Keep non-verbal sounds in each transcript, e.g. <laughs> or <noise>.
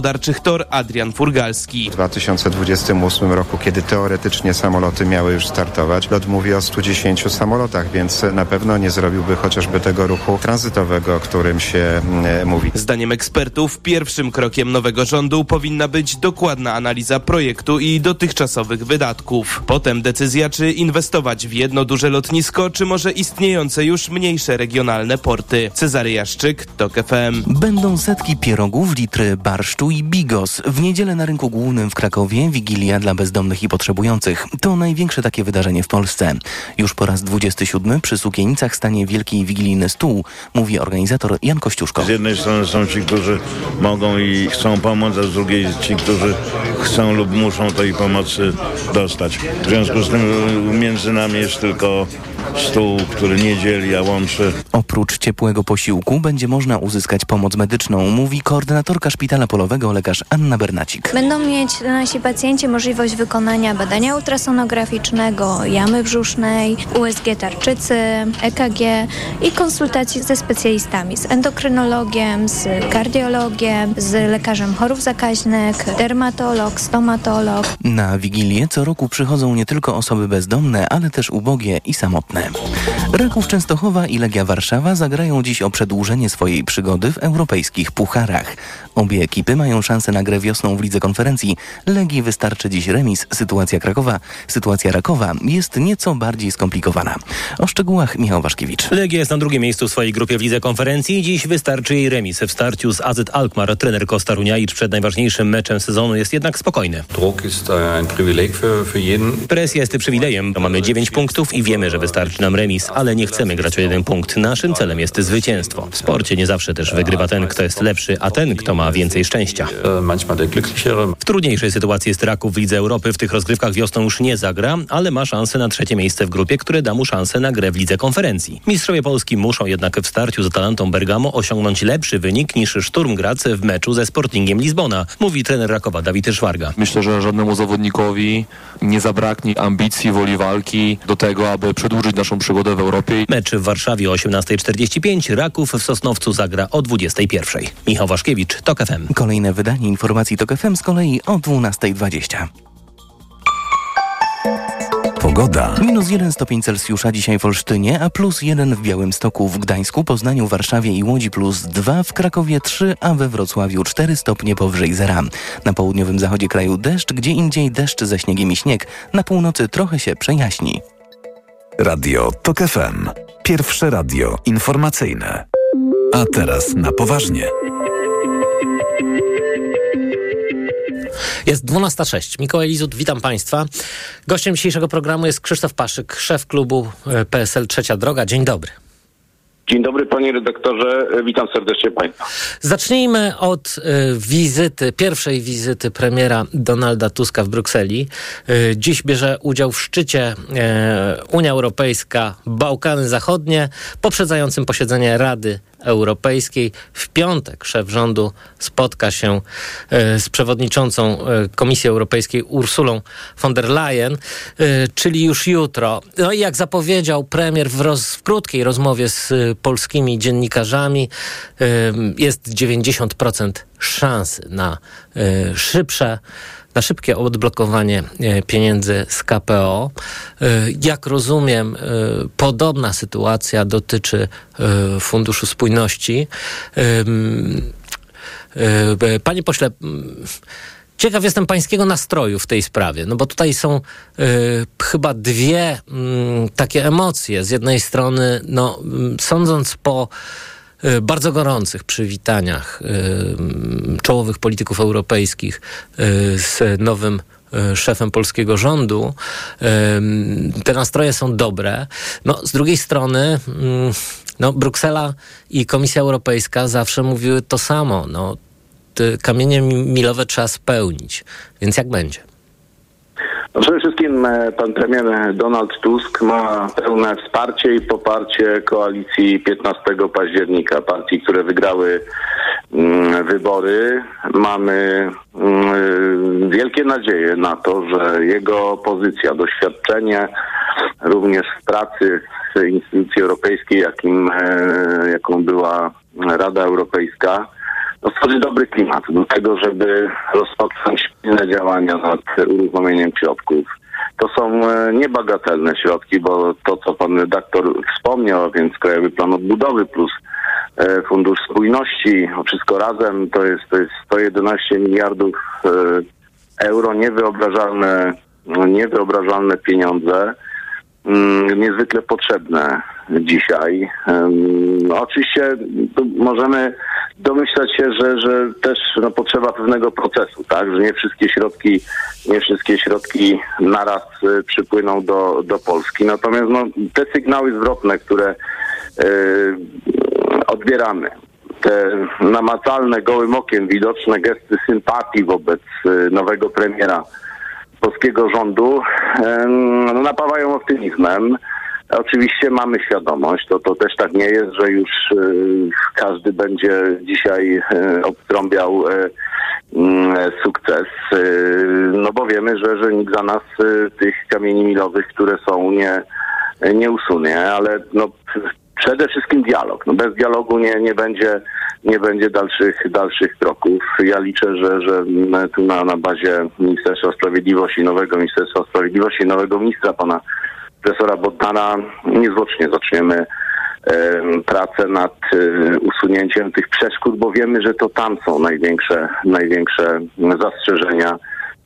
gospodarczych TOR Adrian Furgalski. W 2028 roku, kiedy teoretycznie samoloty miały już startować, lot mówi o 110 samolotach, więc na pewno nie zrobiłby chociażby tego ruchu tranzytowego, o którym się mm, mówi. Zdaniem ekspertów pierwszym krokiem nowego rządu powinna być dokładna analiza projektu i dotychczasowych wydatków. Potem decyzja, czy inwestować w jedno duże lotnisko, czy może istniejące już mniejsze regionalne porty. Cezary Jaszczyk, TOK FM. Będą setki pierogów, litry barszczu i bigos. W niedzielę na rynku głównym w Krakowie Wigilia dla bezdomnych i potrzebujących. To największe takie wydarzenie w Polsce. Już po raz 27 przy Sukienicach stanie wielki wigilijny stół, mówi organizator Jan Kościuszko. Z jednej strony są ci, którzy mogą i chcą pomóc, a z drugiej ci, którzy chcą lub muszą tej pomocy dostać. W związku z tym między nami jest tylko stół, który nie dzieli, a łączy. Oprócz ciepłego posiłku będzie można uzyskać pomoc medyczną, mówi koordynatorka szpitala polowego lekarz Anna Bernacik. Będą mieć nasi pacjenci możliwość wykonania badania ultrasonograficznego, jamy brzusznej, USG tarczycy, EKG i konsultacji ze specjalistami, z endokrynologiem, z kardiologiem, z lekarzem chorób zakaźnych, dermatolog, stomatolog. Na Wigilię co roku przychodzą nie tylko osoby bezdomne, ale też ubogie i samotne. Raków Częstochowa i Legia Warszawa zagrają dziś o przedłużenie swojej przygody w europejskich pucharach. Obie ekipy mają szansę na grę wiosną w Lidze Konferencji. Legii wystarczy dziś remis. Sytuacja Krakowa, sytuacja Rakowa jest nieco bardziej skomplikowana. O szczegółach Michał Waszkiewicz. Legia jest na drugim miejscu w swojej grupie w Lidze Konferencji. Dziś wystarczy jej remis. W starciu z AZ Alkmaar trener Kosta Runiaic przed najważniejszym meczem sezonu jest jednak spokojny. Presja jest przywilejem. Mamy 9 punktów i wiemy, że wystarczy nam remis, ale nie chcemy grać o jeden punkt. Naszym celem jest zwycięstwo. W sporcie nie zawsze też wygrywa ten, kto jest lepszy, a ten, kto ma więcej szczęścia. W trudniejszej sytuacji jest Raków w Lidze Europy. W tych rozgrywkach wiosną już nie zagra, ale ma szansę na trzecie miejsce w grupie, które da mu szansę na grę w Lidze Konferencji. Mistrzowie Polski muszą jednak w starciu z Atalantą Bergamo osiągnąć lepszy wynik niż Szturm Graz w meczu ze Sportingiem Lizbona, mówi trener Rakowa Dawid Szwarga. Myślę, że żadnemu zawodnikowi nie zabraknie ambicji, woli walki do tego, aby przedłużyć naszą przygodę w Europie. Mecz w Warszawie o 18.45, Raków w Sosnowcu zagra o 21.00. Michał Waszkiewicz, TOK FM. Kolejne wydanie informacji TOK FM z kolei o 12.20. Pogoda. Minus 1 stopień Celsjusza dzisiaj w Olsztynie, a plus 1 w Białymstoku, w Gdańsku, Poznaniu, Warszawie i Łodzi plus 2, w Krakowie 3, a we Wrocławiu 4 stopnie powyżej zera. Na południowym zachodzie kraju deszcz, gdzie indziej deszcz ze śniegiem i śnieg. Na północy trochę się przejaśni. Radio TOK FM. Pierwsze radio informacyjne. A teraz na poważnie. Jest 12.06. Mikołaj Lizut, witam Państwa. Gościem dzisiejszego programu jest Krzysztof Paszyk, szef klubu e, PSL Trzecia Droga. Dzień dobry. Dzień dobry panie redaktorze, witam serdecznie państwa. Zacznijmy od y, wizyty, pierwszej wizyty premiera Donalda Tuska w Brukseli. Y, dziś bierze udział w szczycie y, Unia Europejska, Bałkany Zachodnie, poprzedzającym posiedzenie Rady Europejskiej. W piątek szef rządu spotka się z przewodniczącą Komisji Europejskiej Ursulą von der Leyen, czyli już jutro. No i jak zapowiedział premier w, roz, w krótkiej rozmowie z polskimi dziennikarzami, jest 90% szansy na szybsze na szybkie odblokowanie pieniędzy z KPO. Jak rozumiem, podobna sytuacja dotyczy Funduszu Spójności. Panie pośle, Ciekaw jestem pańskiego nastroju w tej sprawie, no bo tutaj są y, chyba dwie y, takie emocje. Z jednej strony, no, sądząc po bardzo gorących przywitaniach czołowych polityków europejskich z nowym szefem polskiego rządu. Te nastroje są dobre. No, z drugiej strony, no, Bruksela i Komisja Europejska zawsze mówiły to samo. No, kamienie milowe trzeba spełnić. Więc jak będzie? No przede wszystkim pan premier Donald Tusk ma pełne wsparcie i poparcie koalicji 15 października, partii, które wygrały mm, wybory. Mamy mm, wielkie nadzieje na to, że jego pozycja, doświadczenie również w pracy w instytucji europejskiej, jakim, jaką była Rada Europejska, no, stworzyć dobry klimat do tego, żeby rozpocząć pilne działania nad uruchomieniem środków. To są e, niebagatelne środki, bo to, co pan redaktor wspomniał, więc Krajowy Plan Odbudowy plus e, Fundusz Spójności, wszystko razem to jest, to jest 111 miliardów e, euro, niewyobrażalne, no, niewyobrażalne pieniądze, mm, niezwykle potrzebne dzisiaj. No, oczywiście możemy domyślać się, że, że też no, potrzeba pewnego procesu, tak, że nie wszystkie środki, nie wszystkie środki naraz y, przypłyną do, do Polski. Natomiast no, te sygnały zwrotne, które y, odbieramy, te namacalne gołym okiem widoczne gesty sympatii wobec y, nowego premiera polskiego rządu no, napawają optymizmem. Oczywiście mamy świadomość, to, to też tak nie jest, że już y, każdy będzie dzisiaj y, obtrąbiał y, sukces, y, no bo wiemy, że, że nikt za nas tych kamieni milowych, które są, nie, nie usunie, ale no, przede wszystkim dialog. No bez dialogu nie, nie będzie nie będzie dalszych, dalszych kroków. Ja liczę, że, że tu na, na bazie Ministerstwa Sprawiedliwości, nowego Ministerstwa Sprawiedliwości, nowego ministra pana profesora Bodnara niezwłocznie zaczniemy pracę nad usunięciem tych przeszkód, bo wiemy, że to tam są największe, największe zastrzeżenia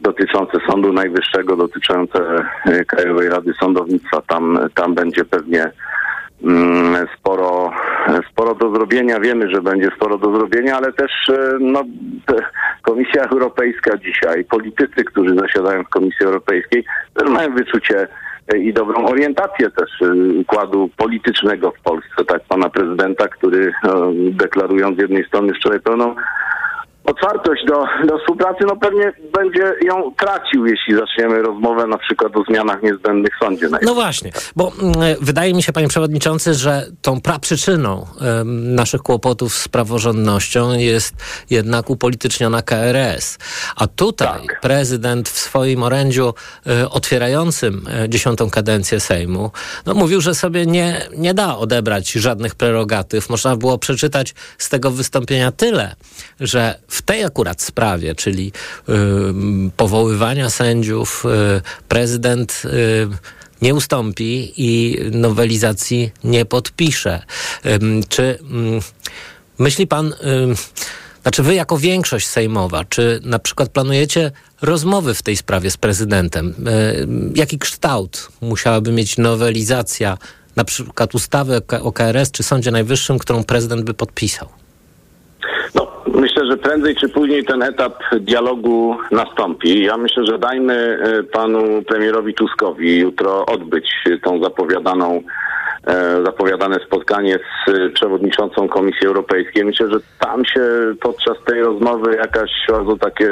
dotyczące Sądu Najwyższego, dotyczące e, Krajowej Rady Sądownictwa. Tam, tam będzie pewnie sporo, sporo do zrobienia. Wiemy, że będzie sporo do zrobienia, ale też e, no, Komisja Europejska dzisiaj, politycy, którzy zasiadają w Komisji Europejskiej, też mają wyczucie i dobrą orientację też y, układu politycznego w Polsce, tak pana prezydenta, który deklarując z jednej strony wczoraj pełną otwartość do, do współpracy, no pewnie będzie ją tracił, jeśli zaczniemy rozmowę na przykład o zmianach niezbędnych w Sądzie. No właśnie, bo mm, wydaje mi się, panie przewodniczący, że tą praprzyczyną y, naszych kłopotów z praworządnością jest jednak upolityczniona KRS. A tutaj tak. prezydent w swoim orędziu y, otwierającym y, dziesiątą kadencję Sejmu no, mówił, że sobie nie, nie da odebrać żadnych prerogatyw. Można było przeczytać z tego wystąpienia tyle, że w tej akurat sprawie, czyli y, powoływania sędziów, y, prezydent y, nie ustąpi i nowelizacji nie podpisze. Czy myśli pan, znaczy wy jako większość sejmowa, czy na przykład planujecie rozmowy w tej sprawie z prezydentem? Jaki kształt musiałaby mieć nowelizacja na przykład ustawy o KRS czy Sądzie Najwyższym, którą prezydent by podpisał? Myślę, że prędzej czy później ten etap dialogu nastąpi. Ja myślę, że dajmy e, panu premierowi Tuskowi jutro odbyć tą zapowiadaną e, zapowiadane spotkanie z przewodniczącą Komisji Europejskiej. Myślę, że tam się podczas tej rozmowy jakaś bardzo takie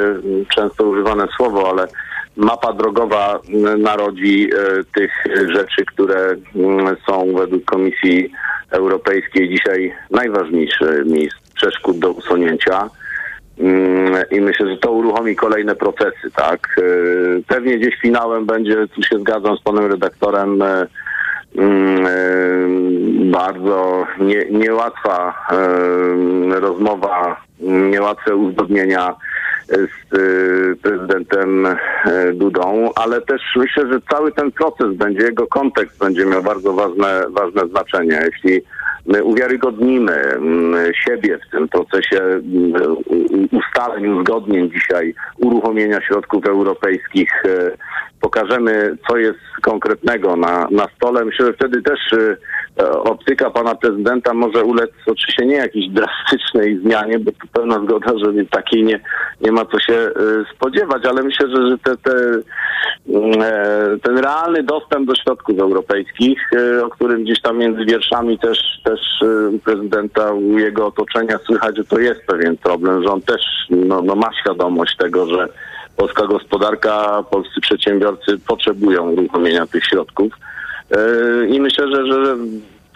często używane słowo, ale mapa drogowa narodzi e, tych rzeczy, które są według Komisji Europejskiej dzisiaj najważniejszymi przeszkód do usunięcia. Mm, I myślę, że to uruchomi kolejne procesy, tak. Y, pewnie gdzieś finałem będzie, tu się zgadzam z panem redaktorem, y, mm, y, bardzo nie, niełatwa rozmowa, niełatwe uzgodnienia z prezydentem Dudą, ale też myślę, że cały ten proces będzie, jego kontekst będzie miał bardzo ważne, ważne znaczenie. Jeśli my uwiarygodnimy mm, siebie w tym procesie mm, ustaleń, uzgodnień dzisiaj uruchomienia środków europejskich, e, pokażemy, co jest konkretnego na, na stole. Myślę, że wtedy też e, optyka pana prezydenta może ulec oczywiście nie jakiejś drastycznej zmianie, bo tu pełna zgoda, że takiej nie, nie ma co się e, spodziewać, ale myślę, że, że te, te, mm, ten realny dostęp do środków europejskich, o którym gdzieś tam między wierszami też, też prezydenta u jego otoczenia słychać, że to jest pewien problem, że on też no, no ma świadomość tego, że polska gospodarka, polscy przedsiębiorcy potrzebują uruchomienia tych środków. E, I myślę, że, że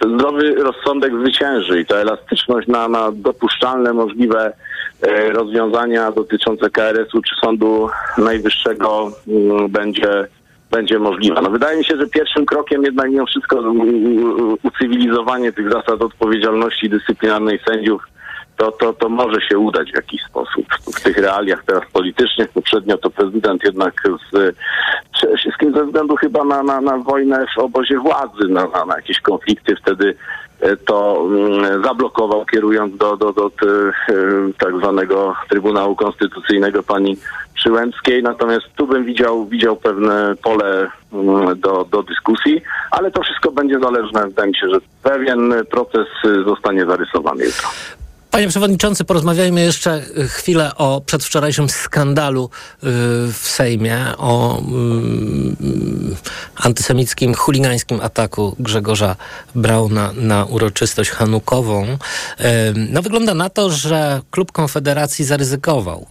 zdrowy rozsądek zwycięży i ta elastyczność na, na dopuszczalne, możliwe e, rozwiązania dotyczące KRS-u czy Sądu Najwyższego mm, będzie, będzie możliwa. No wydaje mi się, że pierwszym krokiem jednak mimo wszystko ucywilizowanie tych zasad odpowiedzialności dyscyplinarnej sędziów to, to, to może się udać w jakiś sposób. W tych realiach teraz politycznych, poprzednio to prezydent jednak z, przede wszystkim ze względu chyba na, na, na wojnę w obozie władzy, na, na, na jakieś konflikty wtedy e, to mm, zablokował, kierując do, do, do e, tak zwanego Trybunału Konstytucyjnego pani Przyłębskiej. Natomiast tu bym widział, widział pewne pole mm, do, do dyskusji, ale to wszystko będzie zależne, wydaje mi się, że pewien proces zostanie zarysowany jutro. Panie Przewodniczący, porozmawiajmy jeszcze y, chwilę o przedwczorajszym skandalu y, w Sejmie, o mm, antysemickim, chuligańskim ataku Grzegorza Brauna na uroczystość hanukową. Y, no wygląda na to, że klub Konfederacji zaryzykował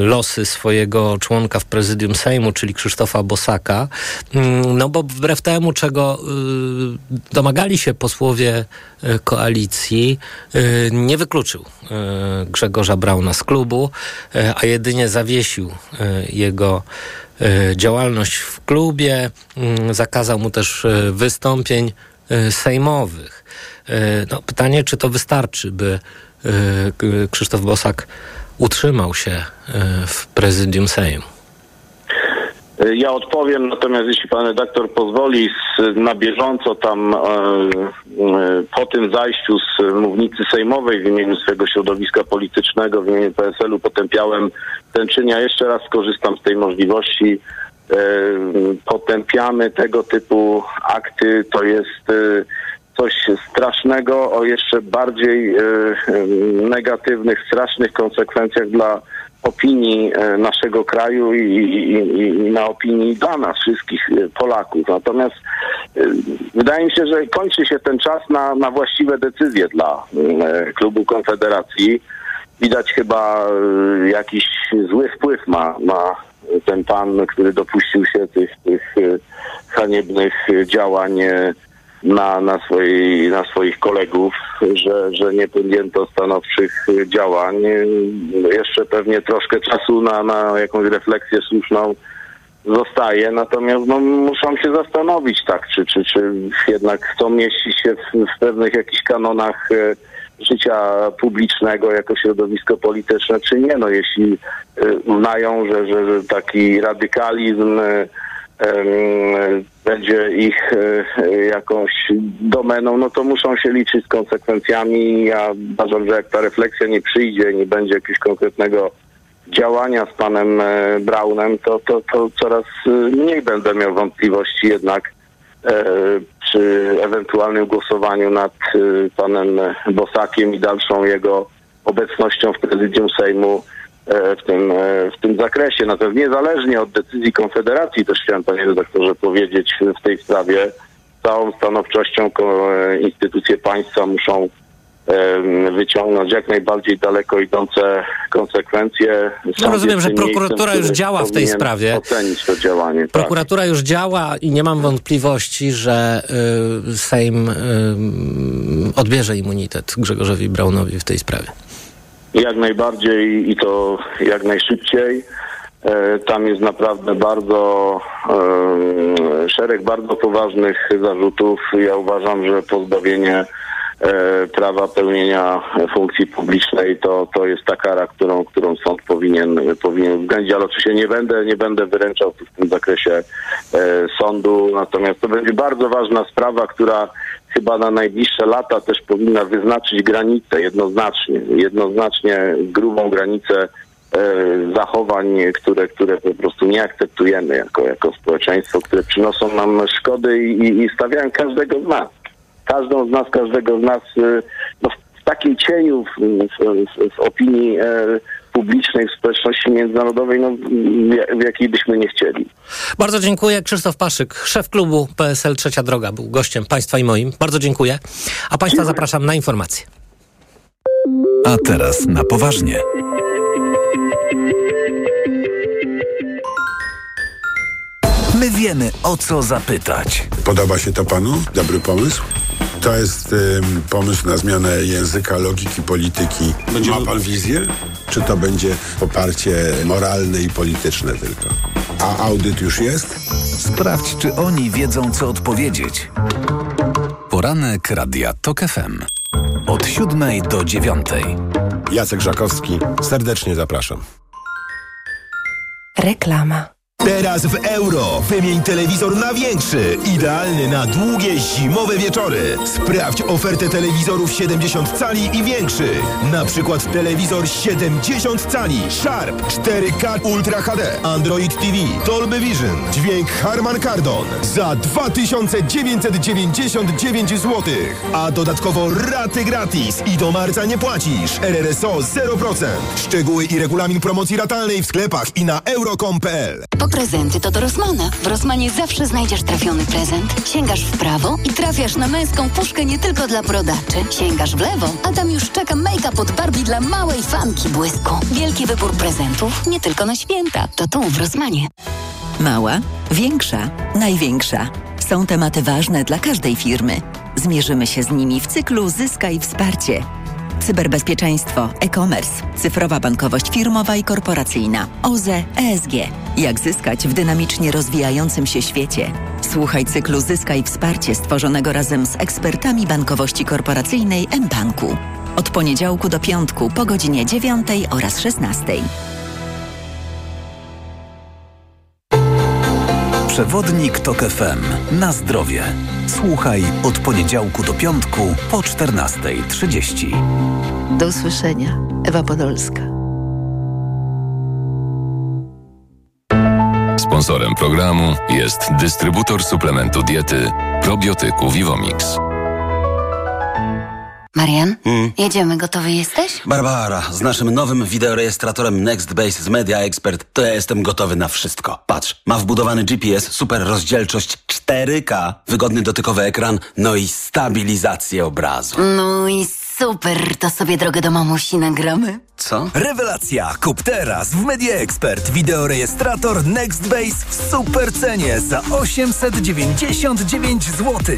losy swojego członka w prezydium Sejmu, czyli Krzysztofa Bosaka. Mm, no bo wbrew temu, czego domagali się posłowie koalicji, nie wykluczył Grzegorza Brauna z klubu, a jedynie zawiesił jego działalność w klubie, zakazał mu też wystąpień sejmowych. No, pytanie, czy to wystarczy, by Krzysztof Bosak utrzymał się e, w prezydium Sejmu? Ja odpowiem, natomiast jeśli pan redaktor pozwoli, na bieżąco tam e, e, po tym zajściu z mównicy sejmowej w imieniu swojego środowiska politycznego, w imieniu PSL-u potępiałem ten czyn. Ja jeszcze raz skorzystam z tej możliwości. Potępiamy tego typu akty. To jest coś strasznego o jeszcze bardziej e, negatywnych, strasznych konsekwencjach dla opinii e, naszego kraju i, i, i, na opinii dla nas wszystkich e, Polaków. Natomiast wydaje mi się, że kończy się ten czas na, na właściwe decyzje dla klubu Konfederacji. Widać chyba jakiś zły wpływ ma, ma ten pan, który dopuścił się tych, tych haniebnych działań na, na, swojej, na swoich kolegów, że, że nie podjęto stanowczych działań. Jeszcze pewnie troszkę czasu na, na jakąś refleksję słuszną zostaje, natomiast no, muszą się zastanowić tak, czy, czy, czy jednak to mieści się w, w pewnych jakichś kanonach e, życia publicznego jako środowisko polityczne, czy nie. No jeśli e, uznają, że, że, że taki radykalizm e, będzie ich e, jakąś domeną, no to muszą się liczyć z konsekwencjami. Ja uważam, że jak ta refleksja nie przyjdzie, nie będzie jakiegoś konkretnego działania z panem e, Braunem, to, to, to coraz e, mniej będę miał wątpliwości jednak przy ewentualnym głosowaniu nad panem Bosakiem i dalszą jego obecnością w prezydium Sejmu w tym, e, w tym zakresie. Natomiast niezależnie od decyzji Konfederacji, też chciałem panie redaktorze powiedzieć w tej sprawie, całą stanowczością e, instytucje państwa muszą wyciągnąć jak najbardziej daleko idące konsekwencje. No rozumiem, że prokuratura już działa w tej sprawie. Ocenić to działanie. Tak. Prokuratura tak. już działa i nie mam wątpliwości, że y, Sejm y, odbierze immunitet Grzegorzowi Braunowi w tej sprawie. Jak najbardziej i to jak najszybciej. E, tam jest naprawdę bardzo e, szereg bardzo poważnych zarzutów. Ja uważam, że pozbawienie e, prawa pełnienia funkcji publicznej to, to jest ta kara, którą, którą sąd powinien, powinien uwzględnić, ale oczywiście nie będę, nie będę wyręczał w tym zakresie sądu, natomiast to będzie bardzo ważna sprawa, która chyba na najbliższe lata też powinna wyznaczyć granicę jednoznacznie, jednoznacznie grubą granicę e, zachowań, które, które po prostu nie akceptujemy jako, jako społeczeństwo, które przynoszą nam szkody i, i stawiają każdego z nas. Każdą z nas, każdego z nas e, no, w takim cieniu w, w, w opinii e, publicznej, w społeczności międzynarodowej, no, w jakiej byśmy nie chcieli. Bardzo dziękuję. Krzysztof Paszyk, szef klubu PSL Trzecia Droga, był gościem Państwa i moim. Bardzo dziękuję. A Państwa dziękuję. zapraszam na informacje. A teraz na poważnie. My wiemy, o co zapytać. Podoba się to panu? Dobry pomysł? To jest y, pomysł na zmianę języka, logiki, polityki. Będzie... Ma pan wizję? Czy to będzie poparcie moralne i polityczne tylko? A audyt już jest? Sprawdź, czy oni wiedzą, co odpowiedzieć. Poranek Radia TOK FM. Od 7 do 9. Jacek Żakowski, serdecznie zapraszam. Reklama. Teraz w euro wymień telewizor na większy, idealny na długie zimowe wieczory. Sprawdź ofertę telewizorów 70 cali i większych. Na przykład telewizor 70 cali Sharp 4K Ultra HD, Android TV, Dolby Vision, dźwięk Harman Kardon za 2999 zł. A dodatkowo raty gratis i do marca nie płacisz. RRSO 0%. Szczegóły i regulamin promocji ratalnej w sklepach i na euro.com.pl. Prezenty to do Rosmana. W Rosmanie zawsze znajdziesz trafiony prezent. Sięgasz w prawo i trafiasz na męską puszkę nie tylko dla brodaczy. Sięgasz w lewo, a tam już czeka make-up od Barbie dla małej fanki błysku. Wielki wybór prezentów nie tylko na święta. To tu w Rosmanie. Mała, większa, największa. Są tematy ważne dla każdej firmy. Zmierzymy się z nimi w cyklu Zyskaj Wsparcie. Cyberbezpieczeństwo, e-commerce, cyfrowa bankowość firmowa i korporacyjna, OZE, ESG. Jak zyskać w dynamicznie rozwijającym się świecie? Słuchaj cyklu Zyskaj Wsparcie stworzonego razem z ekspertami bankowości korporacyjnej mBanku. Od poniedziałku do piątku po godzinie 9 oraz 16. Przewodnik TOK FM. Na zdrowie. Słuchaj od poniedziałku do piątku po 14.30. Do usłyszenia. Ewa Podolska. Sponsorem programu jest dystrybutor suplementu diety probiotyku Vivomix. Marian, jedziemy, gotowy jesteś? Barbara, z naszym nowym wideorejestratorem NextBase z Media Expert to ja jestem gotowy na wszystko. Patrz, ma wbudowany GPS, super rozdzielczość 4K, wygodny dotykowy ekran, no i stabilizację obrazu. No i super, to sobie drogę do mamusi nagramy. Co? Rewelacja! Kup teraz w Media Expert wideorejestrator NextBase w super cenie za 899 zł.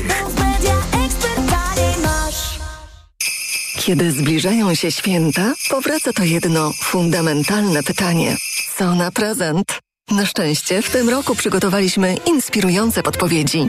Kiedy zbliżają się święta, powraca to jedno fundamentalne pytanie. Co na prezent? Na szczęście w tym roku przygotowaliśmy inspirujące podpowiedzi.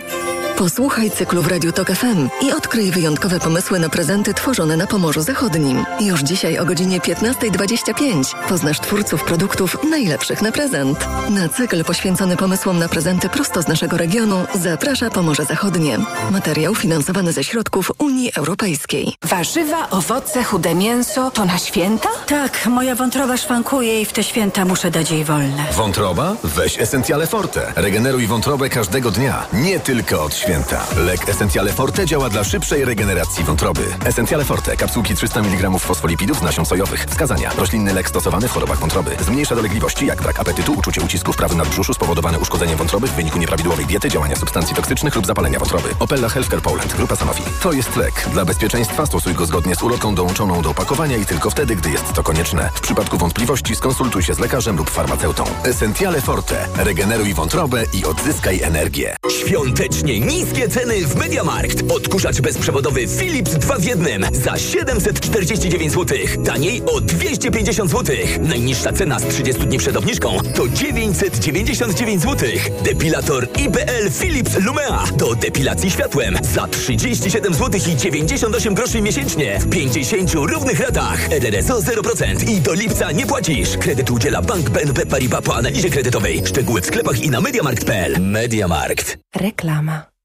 Posłuchaj cyklu w Radiu Tok FM i odkryj wyjątkowe pomysły na prezenty tworzone na Pomorzu Zachodnim. Już dzisiaj o godzinie 15.25 poznasz twórców produktów najlepszych na prezent. Na cykl poświęcony pomysłom na prezenty prosto z naszego regionu zaprasza Pomorze Zachodnie. Materiał finansowany ze środków Unii Europejskiej. Warzywa, owoce, chude mięso to na święta? Tak, moja wątroba szwankuje i w te święta muszę dać jej wolne. Wątroba? Weź Essentiale Forte. Regeneruj wątrobę każdego dnia, nie tylko od święta. Lek Essentiale Forte działa dla szybszej regeneracji wątroby. Essentiale Forte. Kapsułki 300 mg fosfolipidów z nasion sojowych. Wskazania. Roślinny lek stosowany w chorobach wątroby. Zmniejsza dolegliwości jak brak apetytu, uczucie ucisku w prawym nadbrzuszu spowodowane uszkodzeniem wątroby w wyniku nieprawidłowej diety, działania substancji toksycznych lub zapalenia wątroby. Opella Healthcare Poland. Grupa Sanofi. To jest lek. Dla bezpieczeństwa stosuj go zgodnie z ulotką dołączoną do opakowania i tylko wtedy, gdy jest to konieczne. W przypadku wątpliwości skonsultuj się z lekarzem lub farmaceutą. Essentiale Forte. Regeneruj wątrobę i odzyskaj energię. Świątecznie niskie ceny w Mediamarkt. Odkurzacz bezprzewodowy Philips 2 w 1 za 749 zł. Taniej o 250 zł. Najniższa cena z 30 dni przed obniżką to 999 zł. Depilator IPL Philips Lumea do depilacji światłem za 37 zł i 98 groszy miesięcznie w 50 równych ratach. RRSO 0% i do lipca nie płacisz. Kredyt udziela Bank BNP Paribas po analizie kredytowej. Szczegóły w sklepach i na mediamarkt.pl. Mediamarkt. Reklama.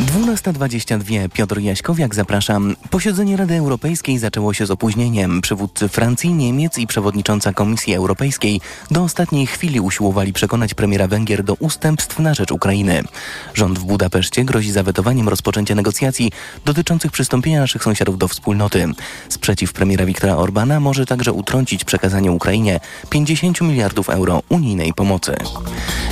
12.22 Piotr Jaśkowiak, zapraszam. Posiedzenie Rady Europejskiej zaczęło się z opóźnieniem. Przywódcy Francji, Niemiec i przewodnicząca Komisji Europejskiej do ostatniej chwili usiłowali przekonać premiera Węgier do ustępstw na rzecz Ukrainy. Rząd w Budapeszcie grozi zawetowaniem rozpoczęcia negocjacji dotyczących przystąpienia naszych sąsiadów do wspólnoty. Sprzeciw premiera Viktora Orbana może także utrącić przekazanie Ukrainie 50 miliardów euro unijnej pomocy.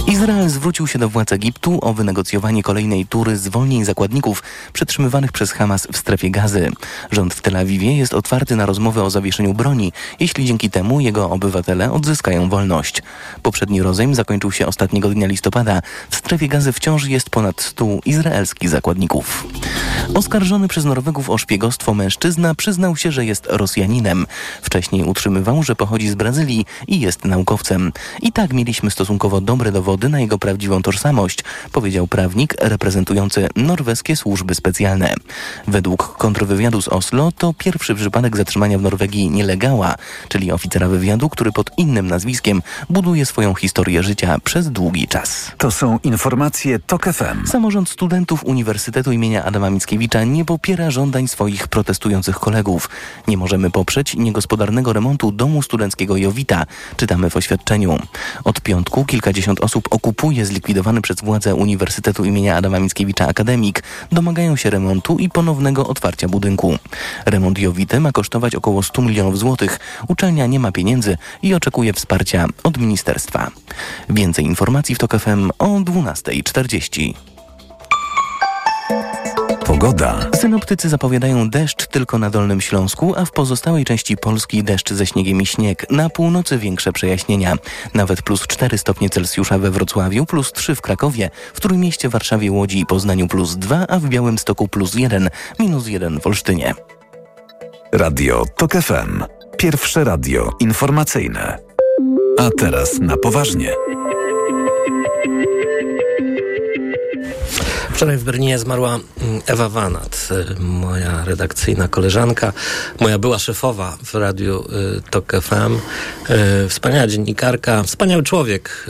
Izrael zwrócił się do władz Egiptu o wynegocjowanie kolejnej tury zwolnień zakładników przetrzymywanych przez Hamas w strefie gazy. Rząd w Tel Awiwie jest otwarty na rozmowy o zawieszeniu broni, jeśli dzięki temu jego obywatele odzyskają wolność. Poprzedni rozejm zakończył się ostatniego dnia listopada. W strefie gazy wciąż jest ponad 100 izraelskich zakładników. Oskarżony przez Norwegów o szpiegostwo mężczyzna przyznał się, że jest Rosjaninem. Wcześniej utrzymywał, że pochodzi z Brazylii i jest naukowcem. I tak mieliśmy stosunkowo dobre dowody na jego prawdziwą tożsamość, powiedział prawnik reprezentujący norweskie służby specjalne. Według kontrwywiadu z Oslo to pierwszy przypadek zatrzymania w Norwegii nielegała, czyli oficera wywiadu, który pod innym nazwiskiem buduje swoją historię życia przez długi czas. To są informacje TOK FM. Samorząd studentów Uniwersytetu imienia Adama Mickiewicza nie popiera żądań swoich protestujących kolegów. Nie możemy poprzeć niegospodarnego remontu domu studenckiego Jowita, czytamy w oświadczeniu. Od piątku kilkadziesiąt osób okupuje zlikwidowany przez władze Uniwersytetu imienia Adama Mickiewicza akademik. Domagają się remontu i ponownego otwarcia budynku. Remont Jowity ma kosztować około 100 milionów złotych. Uczelnia nie ma pieniędzy i oczekuje wsparcia od ministerstwa. Więcej informacji w TOK FM o 12.40. Pogoda. Synoptycy zapowiadają deszcz tylko na Dolnym Śląsku, a w pozostałej części Polski deszcz ze śniegiem i śnieg. Na północy większe przejaśnienia. Nawet plus 4 stopnie Celsjusza we Wrocławiu, plus 3 w Krakowie, w Trójmieście, Warszawie, Łodzi i Poznaniu plus 2, a w Białymstoku plus 1, minus 1 w Olsztynie. Radio TOK FM. Pierwsze radio informacyjne. A teraz na poważnie. Wczoraj w Berlinie zmarła mm, Ewa Wanat, y, moja redakcyjna koleżanka, moja była szefowa w radiu y, TOK FM. Y, wspaniała dziennikarka, wspaniały człowiek.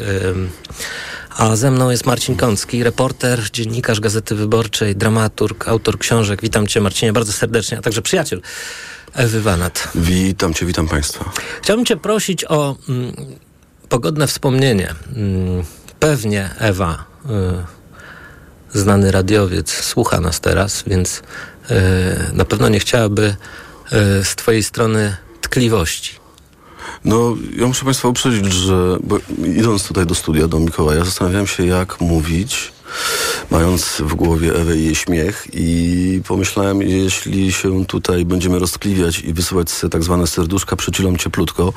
A ze mną jest Marcin Kącki, reporter, dziennikarz Gazety Wyborczej, dramaturg, autor książek. Witam cię Marcinie bardzo serdecznie, a także przyjaciel Ewy Wanat. Witam cię, witam państwa. Chciałbym cię prosić o mm, pogodne wspomnienie. Mm, pewnie Ewa znany radiowiec słucha nas teraz, więc yy, na pewno nie chciałaby yy, z Twojej strony tkliwości. No, ja muszę Państwa uprzedzić, że idąc tutaj do studia, do Mikołaja, zastanawiałem się, jak mówić mając w głowie Ewę i jej śmiech i pomyślałem, jeśli się tutaj będziemy roztkliwiać i wysyłać tak zwane serduszka przyczylą cieplutko,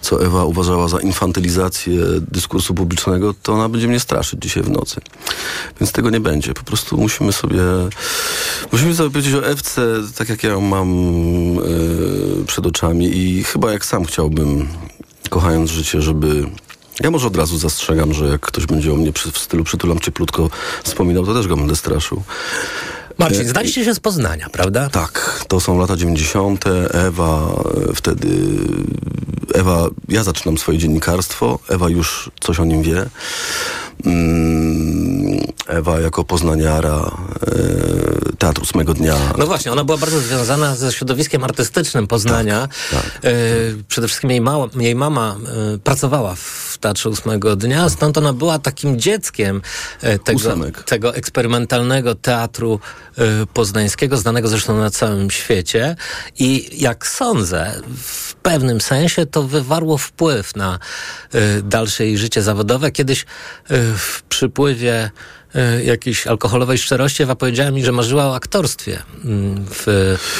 co Ewa uważała za infantylizację dyskursu publicznego, to ona będzie mnie straszyć dzisiaj w nocy. Więc tego nie będzie. Po prostu musimy sobie musimy sobie powiedzieć o Ewce, tak jak ja ją mam yy, przed oczami i chyba jak sam chciałbym kochając życie, żeby ja może od razu zastrzegam, że jak ktoś będzie o mnie w stylu przytulam cieplutko wspominał, to też go będę straszył. Marcin, zdaliście się z Poznania, prawda? Tak, to są lata 90. Ewa e, wtedy. Ewa, ja zaczynam swoje dziennikarstwo. Ewa już coś o nim wie. Mm, Ewa jako poznaniara e, Teatru Ósmego Dnia. No właśnie, ona była bardzo związana ze środowiskiem artystycznym Poznania. Tak, tak. E, przede wszystkim jej, mała, jej mama e, pracowała w Teatrze Ósmego Dnia, stąd ona była takim dzieckiem tego, tego eksperymentalnego teatru poznańskiego, znanego zresztą na całym świecie. I jak sądzę, w pewnym sensie to wywarło wpływ na dalsze jej życie zawodowe. Kiedyś w przypływie e, jakiejś alkoholowej szczerości, Ewa powiedziała mi, że marzyła o aktorstwie mm, w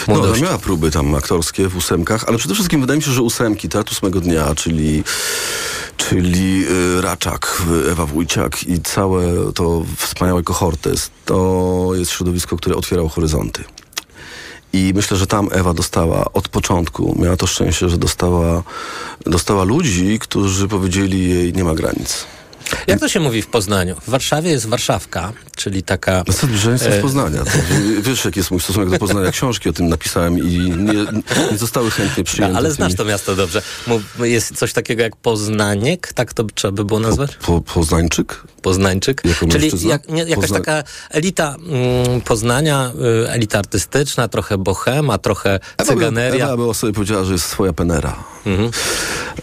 młodości. No, ona miała próby tam aktorskie w ósemkach, ale przede wszystkim wydaje mi się, że ósemki, Teatr Ósmego Dnia, czyli czyli y, Raczak, Ewa Wójciak i całe to wspaniałe kohortes, to jest środowisko, które otwierało horyzonty. I myślę, że tam Ewa dostała od początku, miała to szczęście, że dostała, dostała ludzi, którzy powiedzieli jej nie ma granic. Jak to się mówi w Poznaniu? W Warszawie jest Warszawka, czyli taka... No zbliżenie z e, Poznania. Wiesz, jaki jest mój stosunek do Poznania. Książki o tym napisałem i nie, nie zostały chętnie przyjęte. No, ale znasz to miasto dobrze. Jest coś takiego jak Poznaniek? Tak to trzeba by było nazwać? Po, po, Poznańczyk? Poznańczyk. Jako Czyli jak, nie, jakaś Pozna... taka elita mm, Poznania, y, elita artystyczna, trochę bohema, trochę cyganeria. Ewa by o sobie powiedziała, że jest swoja penera. Mhm.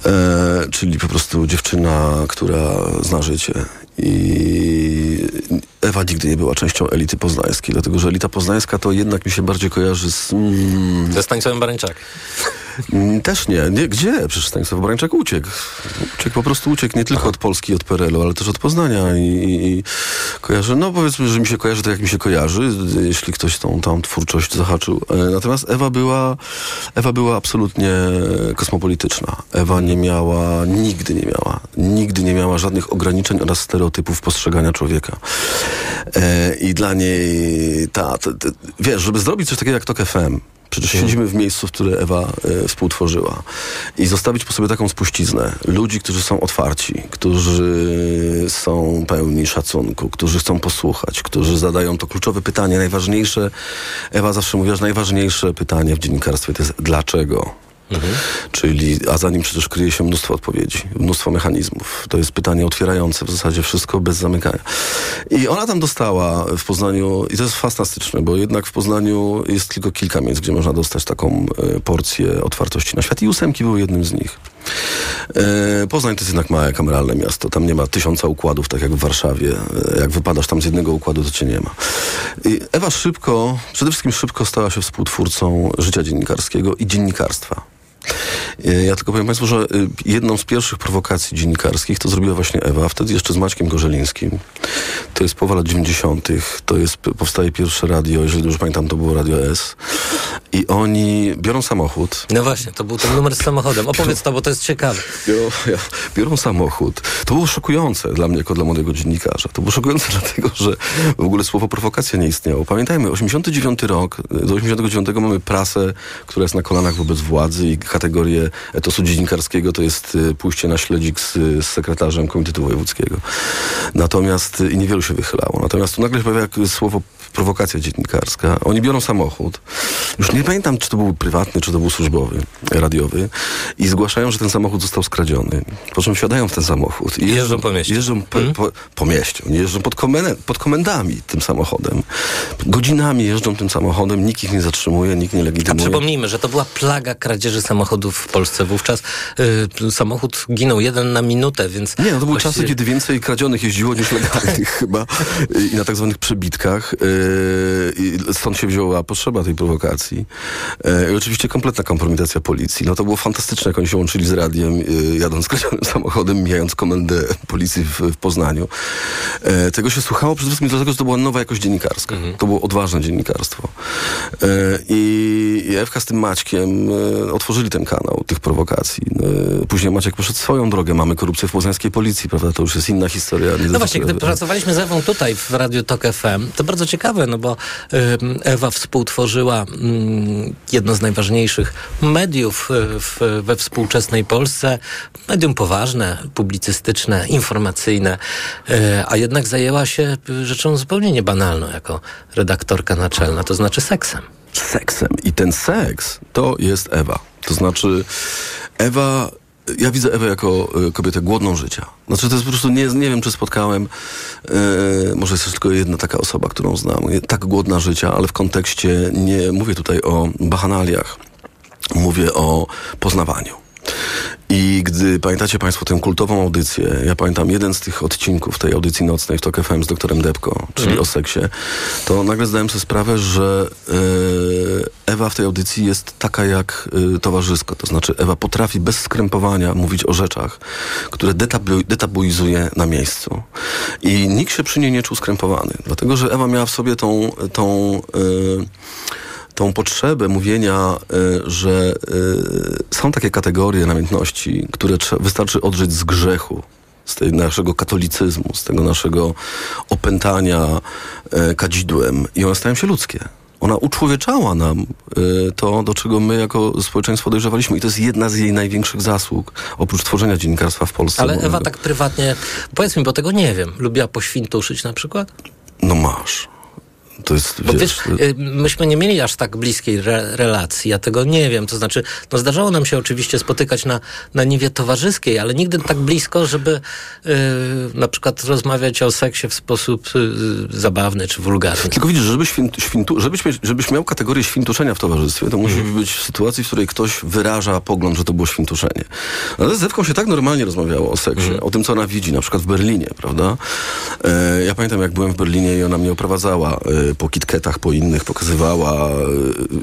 E, czyli po prostu dziewczyna, która zna życie. I Ewa nigdy nie była częścią elity poznańskiej, dlatego że elita poznańska to jednak mi się bardziej kojarzy z... Mm, Ze Stanisławem Barańczak. Mm, Też nie. nie. Gdzie? Przecież Stanisław Brańczak uciekł. Uciekł, po prostu uciekł nie tylko od Polski, od PRL-u, ale też od Poznania i, i, i no powiedzmy, że mi się kojarzy tak, jak mi się kojarzy, jeśli ktoś tą, tą twórczość zahaczył. E, Natomiast Ewa była, Ewa była absolutnie kosmopolityczna. Ewa nie miała, nigdy nie miała, nigdy nie miała żadnych ograniczeń oraz stereotypów postrzegania człowieka. E, I dla niej ta, ta, ta, wiesz, żeby zrobić coś takiego jak Tok FM, Przecież siedzimy w miejscu, w które Ewa e, współtworzyła. I zostawić po sobie taką spuściznę. Ludzi, którzy są otwarci, którzy są pełni szacunku, którzy chcą posłuchać, którzy zadają to kluczowe pytanie. Najważniejsze, Ewa zawsze mówiła, że najważniejsze pytanie w dziennikarstwie to jest dlaczego? Czyli, a za nim przecież kryje się mnóstwo odpowiedzi, mnóstwo mechanizmów. To jest pytanie otwierające w zasadzie wszystko bez zamykania. I ona tam dostała w Poznaniu, i to jest fantastyczne, bo jednak w Poznaniu jest tylko kilka miejsc, gdzie można dostać taką e, porcję otwartości na świat. I ósemki były jednym z nich. E, Poznań to jest jednak małe kameralne miasto. Tam nie ma tysiąca układów, tak jak w Warszawie. E, Jak wypadasz tam z jednego układu, to cię nie ma. I Ewa szybko, przede wszystkim szybko stała się współtwórcą życia dziennikarskiego i dziennikarstwa. E, Ja tylko powiem Państwu, że y, jedną z pierwszych prowokacji dziennikarskich to zrobiła właśnie Ewa, wtedy jeszcze z Maćkiem Gorzelińskim. To jest połowa lat 90. To jest, powstaje pierwsze radio, jeżeli dobrze pamiętam, to było Radio S. I oni biorą samochód, No właśnie, to był ten numer z samochodem. Opowiedz to, bo to jest ciekawe. biorą, biorą samochód. To było szokujące dla mnie, jako dla młodego dziennikarza. To było szokujące <laughs> dlatego, że w ogóle słowo prowokacja nie istniało. Pamiętajmy, 89 rok, do 89 mamy prasę, która jest na kolanach wobec władzy i kategorię etosu dziennikarskiego to jest y, pójście na śledzik z, z sekretarzem Komitetu Wojewódzkiego. Natomiast, y, i niewielu się wychylało. Natomiast tu nagle się pojawia słowo prowokacja dziennikarska. Oni biorą samochód. Już nie pamiętam, czy to był prywatny, czy to był służbowy, radiowy. I zgłaszają, że ten samochód został skradziony. Po czym wsiadają w ten samochód. I Jeżdżą po mieście. Jeżdżą po, po, po mieście. Oni jeżdżą pod, pod komendami tym samochodem. Godzinami jeżdżą tym samochodem. Nikt ich nie zatrzymuje, nikt nie A legitymuje. przypomnijmy, że to była plaga kradzieży samochodów w Polsce. Wówczas y, samochód ginął jeden na minutę, więc... Nie, no to były właściwie- czasy, kiedy więcej kradzionych jeździło niż legalnych <laughs> chyba i na tak zwanych przebitkach. Yy, stąd się wzięła potrzeba tej prowokacji. Yy, I oczywiście kompletna kompromitacja policji. No to było fantastyczne, jak oni się łączyli z radiem, yy, jadąc <laughs> skradzionym samochodem, mijając komendę policji w, w Poznaniu. Yy, tego się słuchało przede wszystkim dlatego, że to była nowa jakość dziennikarska. To było odważne dziennikarstwo. Yy, I Ewka z tym Maćkiem yy, otworzyli ten kanał tych prowokacji. Yy, Później Maciek poszedł swoją drogę. Mamy korupcję w poznańskiej policji, prawda? To już jest inna historia. No właśnie, gdy dotyczy- pracowaliśmy z Ewą tutaj w Radiu Tok FM, to bardzo ciekawe, no bo ym, Ewa współtworzyła ym, jedno z najważniejszych mediów we współczesnej Polsce. Medium poważne, publicystyczne, informacyjne, a jednak zajęła się rzeczą zupełnie niebanalną jako redaktorka naczelna, to znaczy seksem. seksem. I ten seks to jest Ewa. To znaczy Ewa, ja widzę Ewę jako y, kobietę głodną życia. Znaczy to jest po prostu, nie, nie wiem czy spotkałem, y, może jest tylko jedna taka osoba, którą znam, tak głodna życia, ale w kontekście, nie mówię tutaj o bachanaliach, mówię o poznawaniu. I gdy pamiętacie Państwo tę kultową audycję, ja pamiętam jeden z tych odcinków tej audycji nocnej w TOK FM z doktorem Depko, czyli Mhm. o seksie, to nagle zdałem sobie sprawę, że e, Ewa w tej audycji jest taka jak e, towarzysko. To znaczy Ewa potrafi bez skrępowania mówić o rzeczach, które detabu- detabuizuje na miejscu. I nikt się przy niej nie czuł skrępowany, dlatego że Ewa miała w sobie tą, tą e, tą potrzebę mówienia, y, że y, są takie kategorie namiętności, które wystarczy odżyć z grzechu, z tego naszego katolicyzmu, z tego naszego opętania y, kadzidłem i one stają się ludzkie. Ona uczłowieczała nam to, do czego my jako społeczeństwo dojrzewaliśmy i to jest jedna z jej największych zasług, oprócz tworzenia dziennikarstwa w Polsce. Ale. Ewa tak prywatnie, powiedz mi, bo tego nie wiem, lubiła poświntuszyć na przykład? No masz. To jest, Bo wiesz, y, myśmy nie mieli aż tak bliskiej re relacji, ja tego nie wiem. To znaczy, no zdarzało nam się oczywiście spotykać na, na niwie towarzyskiej, ale nigdy tak blisko, żeby y, na przykład rozmawiać o seksie w sposób y, zabawny czy wulgarny. Tylko widzisz, żeby świętu, żebyś, żebyś miał kategorię świntuszenia w towarzystwie, to musi być w sytuacji, w której ktoś wyraża pogląd, że to było świntuszenie. Ale z Ewką się tak normalnie rozmawiało o seksie, o tym, co ona widzi, na przykład w Berlinie, prawda? E, ja pamiętam, jak byłem w Berlinie i ona mnie oprowadzała e, po kitketach, po innych pokazywała,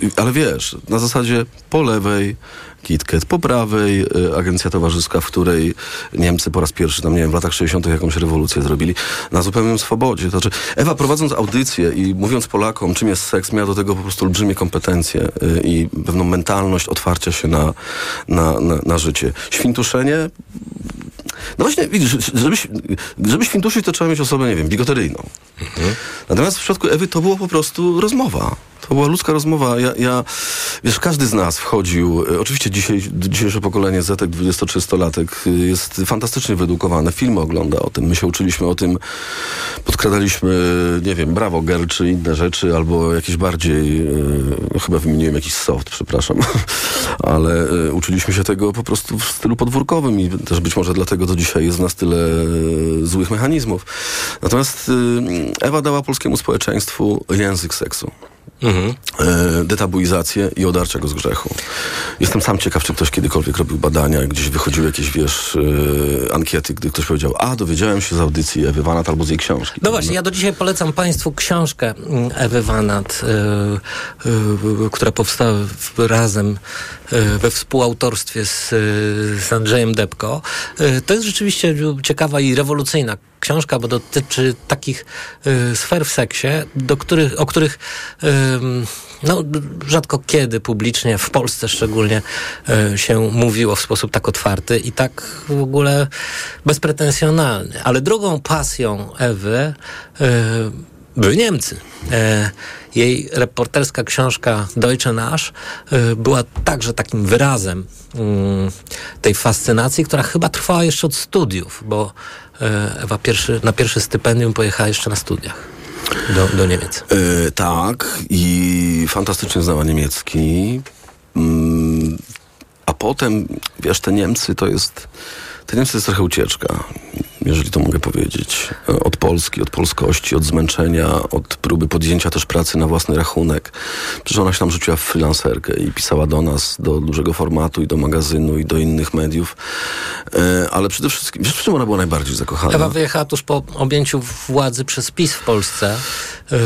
y, ale wiesz, na zasadzie po lewej KitKat, po prawej y, agencja towarzyska, w której Niemcy po raz pierwszy, tam nie wiem, w latach 60. jakąś rewolucję zrobili, na zupełnym swobodzie. To znaczy, Ewa prowadząc audycję i mówiąc Polakom, czym jest seks, miała do tego po prostu olbrzymie kompetencje y, i pewną mentalność otwarcia się na, na, na, na życie. Świntuszenie no właśnie, widzisz, żeby, żeby świntuszyć, to trzeba mieć osobę, nie wiem, bigoteryjną. Mhm. Natomiast w przypadku Ewy to było po prostu rozmowa. To była ludzka rozmowa. Ja, ja wiesz, każdy z nas wchodził, e, oczywiście dzisiaj, dzisiejsze pokolenie Zetek, 23-latek e, jest fantastycznie wyedukowane, filmy ogląda o tym, my się uczyliśmy o tym, podkradaliśmy, nie wiem, Brawo Girl czy inne rzeczy, albo jakieś bardziej, e, chyba wymieniłem jakiś soft, przepraszam, <laughs> ale e, uczyliśmy się tego po prostu w stylu podwórkowym i też być może dlatego do dzisiaj jest nas tyle e, złych mechanizmów. Natomiast Ewa dała polskiemu społeczeństwu język seksu. Mhm. E, detabuizację i odarcia go z grzechu. Jestem sam ciekaw, czy ktoś kiedykolwiek robił badania, gdzieś wychodziły jakieś, wiesz, e, ankiety, gdy ktoś powiedział, a dowiedziałem się z audycji Ewy Wanat albo z jej książki. No właśnie, ja do dzisiaj polecam Państwu książkę Ewy Wanat, y, która powstała w, razem we współautorstwie z, z Andrzejem Debko. to jest rzeczywiście ciekawa i rewolucyjna książka, bo dotyczy takich y, sfer w seksie, do których, o których y, no, rzadko kiedy publicznie, w Polsce szczególnie, y, się mówiło w sposób tak otwarty i tak w ogóle bezpretensjonalny. Ale drugą pasją Ewy y, były Niemcy. E, jej reporterska książka Deutsche Nasz e, była także takim wyrazem mm, tej fascynacji, która chyba trwała jeszcze od studiów, bo e, Ewa pierwszy, na pierwsze stypendium pojechała jeszcze na studiach. Do, do Niemiec. E, tak, i fantastycznie znała niemiecki. Mm, a potem, wiesz, te Niemcy to jest. Te Niemcy to jest trochę ucieczka jeżeli to mogę powiedzieć, od Polski, od polskości, od zmęczenia, od próby podjęcia też pracy na własny rachunek. Przecież ona się tam rzuciła w freelancerkę i pisała do nas, do dużego formatu i do magazynu i do innych mediów. E, ale przede wszystkim, wiesz, w czym ona była najbardziej zakochana? Ewa wyjechała tuż po objęciu władzy przez PiS w Polsce, e,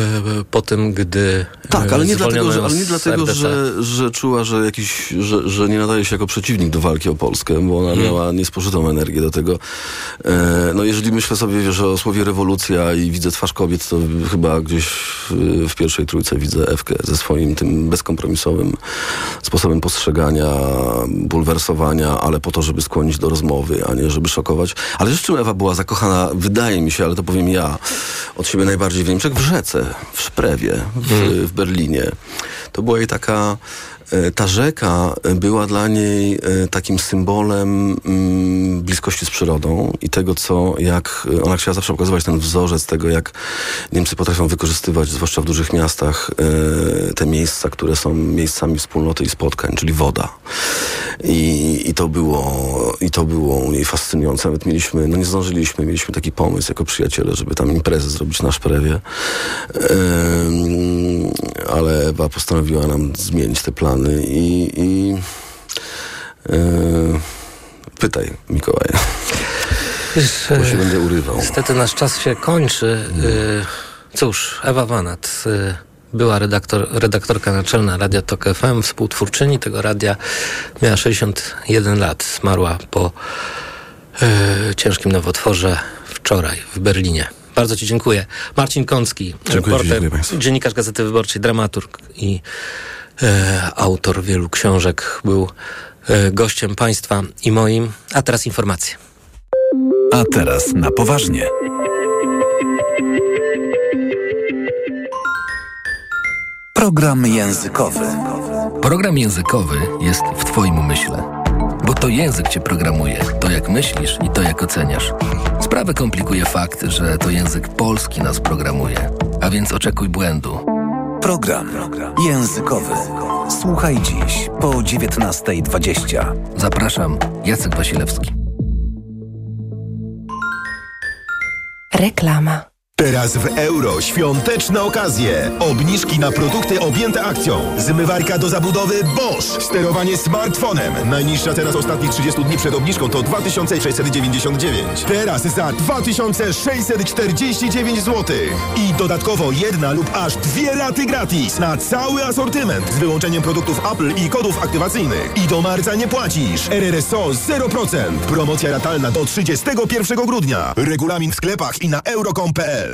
po tym, gdy Tak, ale nie dlatego, że, ale nie dlatego że, że czuła, że, jakiś, że, że nie nadaje się jako przeciwnik do walki o Polskę, bo ona hmm. miała niespożytą energię do tego. E, no jeżeli myślę sobie, wiesz, o słowie rewolucja i widzę twarz kobiet, to chyba gdzieś w, w pierwszej trójce widzę Ewkę ze swoim tym bezkompromisowym sposobem postrzegania, bulwersowania, ale po to, żeby skłonić do rozmowy, a nie żeby szokować. Ale z czym Ewa była zakochana, wydaje mi się, ale to powiem ja, od siebie najbardziej w Niemczech, w rzece, w Szprewie, w, hmm. w Berlinie. To była jej taka ta rzeka była dla niej e, takim symbolem mm, bliskości z przyrodą i tego, co jak ona chciała zawsze pokazywać ten wzorzec tego, jak Niemcy potrafią wykorzystywać, zwłaszcza w dużych miastach, e, te miejsca, które są miejscami wspólnoty i spotkań, czyli woda. I, i to było i to było u niej fascynujące. Nawet mieliśmy, no nie zdążyliśmy, mieliśmy taki pomysł jako przyjaciele, żeby tam imprezę zrobić na Szprewie. Ale Ewa postanowiła nam zmienić te plany i, i yy, pytaj Mikołaja. Wiesz, bo się będę urywał. Niestety nasz czas się kończy. Yy, cóż, Ewa Wanat, yy, była redaktor, redaktorka naczelna Radia Tok FM, współtwórczyni tego radia. Miała 61 lat. Zmarła po yy, ciężkim nowotworze wczoraj w Berlinie. Bardzo Ci dziękuję. Marcin Kącki, dziękuję reporter, dziennikarz Gazety Wyborczej, dramaturg i e, autor wielu książek, był e, gościem państwa i moim. A teraz informacje. A teraz na poważnie. Program językowy. Program językowy jest w Twoim umyśle. Bo to język Cię programuje, to jak myślisz i to jak oceniasz. Sprawę komplikuje fakt, że to język polski nas programuje. A więc oczekuj błędu Program językowy. Słuchaj dziś po 19.20. Zapraszam, Jacek Wasilewski. Reklama. Teraz w euro świąteczne okazje. Obniżki na produkty objęte akcją. Zmywarka do zabudowy Bosch. Sterowanie smartfonem. Najniższa teraz ostatnich 30 dni przed obniżką to 2699. Teraz za 2649 zł. I dodatkowo jedna lub aż dwie raty gratis na cały asortyment z wyłączeniem produktów Apple i kodów aktywacyjnych. I do marca nie płacisz. RRSO 0%. Promocja ratalna do 31 grudnia. Regulamin w sklepach i na euro.com.pl.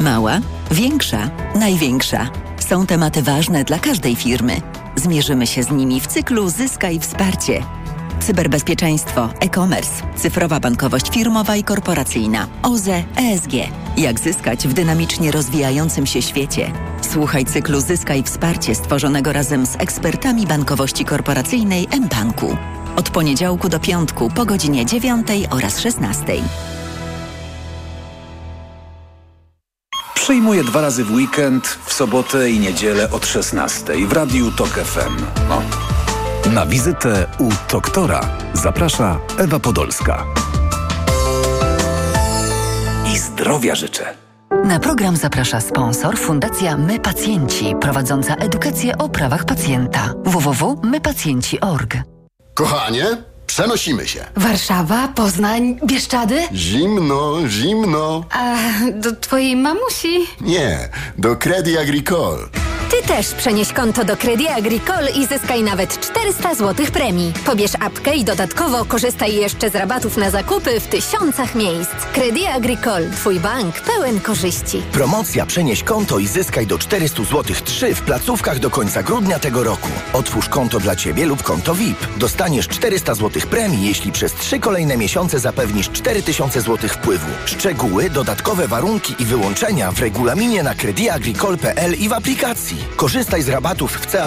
Mała, większa, największa. Są tematy ważne dla każdej firmy. Zmierzymy się z nimi w cyklu Zyskaj Wsparcie. Cyberbezpieczeństwo, e-commerce, cyfrowa bankowość firmowa i korporacyjna, OZE, ESG. Jak zyskać w dynamicznie rozwijającym się świecie? Słuchaj cyklu Zyskaj Wsparcie stworzonego razem z ekspertami bankowości korporacyjnej mBanku. Od poniedziałku do piątku po godzinie 9 oraz 16. Przyjmuję dwa razy w weekend, w sobotę i niedzielę od 16 w Radiu TOK FM. No. Na wizytę u doktora zaprasza Ewa Podolska. I zdrowia życzę. Na program zaprasza sponsor Fundacja My Pacjenci, prowadząca edukację o prawach pacjenta. www.mypacjenci.org Kochanie, przenosimy się. Warszawa, Poznań, Bieszczady? Zimno, zimno. A do twojej mamusi? Nie, do Credit Agricole. Ty też przenieś konto do Credit Agricole i zyskaj nawet 400 zł premii. Pobierz apkę i dodatkowo korzystaj jeszcze z rabatów na zakupy w tysiącach miejsc. Credit Agricole, twój bank pełen korzyści. Promocja Przenieś konto i zyskaj do 400 zł 3 w placówkach do końca grudnia tego roku. Otwórz konto dla Ciebie lub konto VIP. Dostaniesz 400 zł premii, jeśli przez 3 kolejne miesiące zapewnisz 4000 zł wpływu. Szczegóły, dodatkowe warunki i wyłączenia w regulaminie na crediagricole.pl i w aplikacji. Korzystaj z rabatów w CA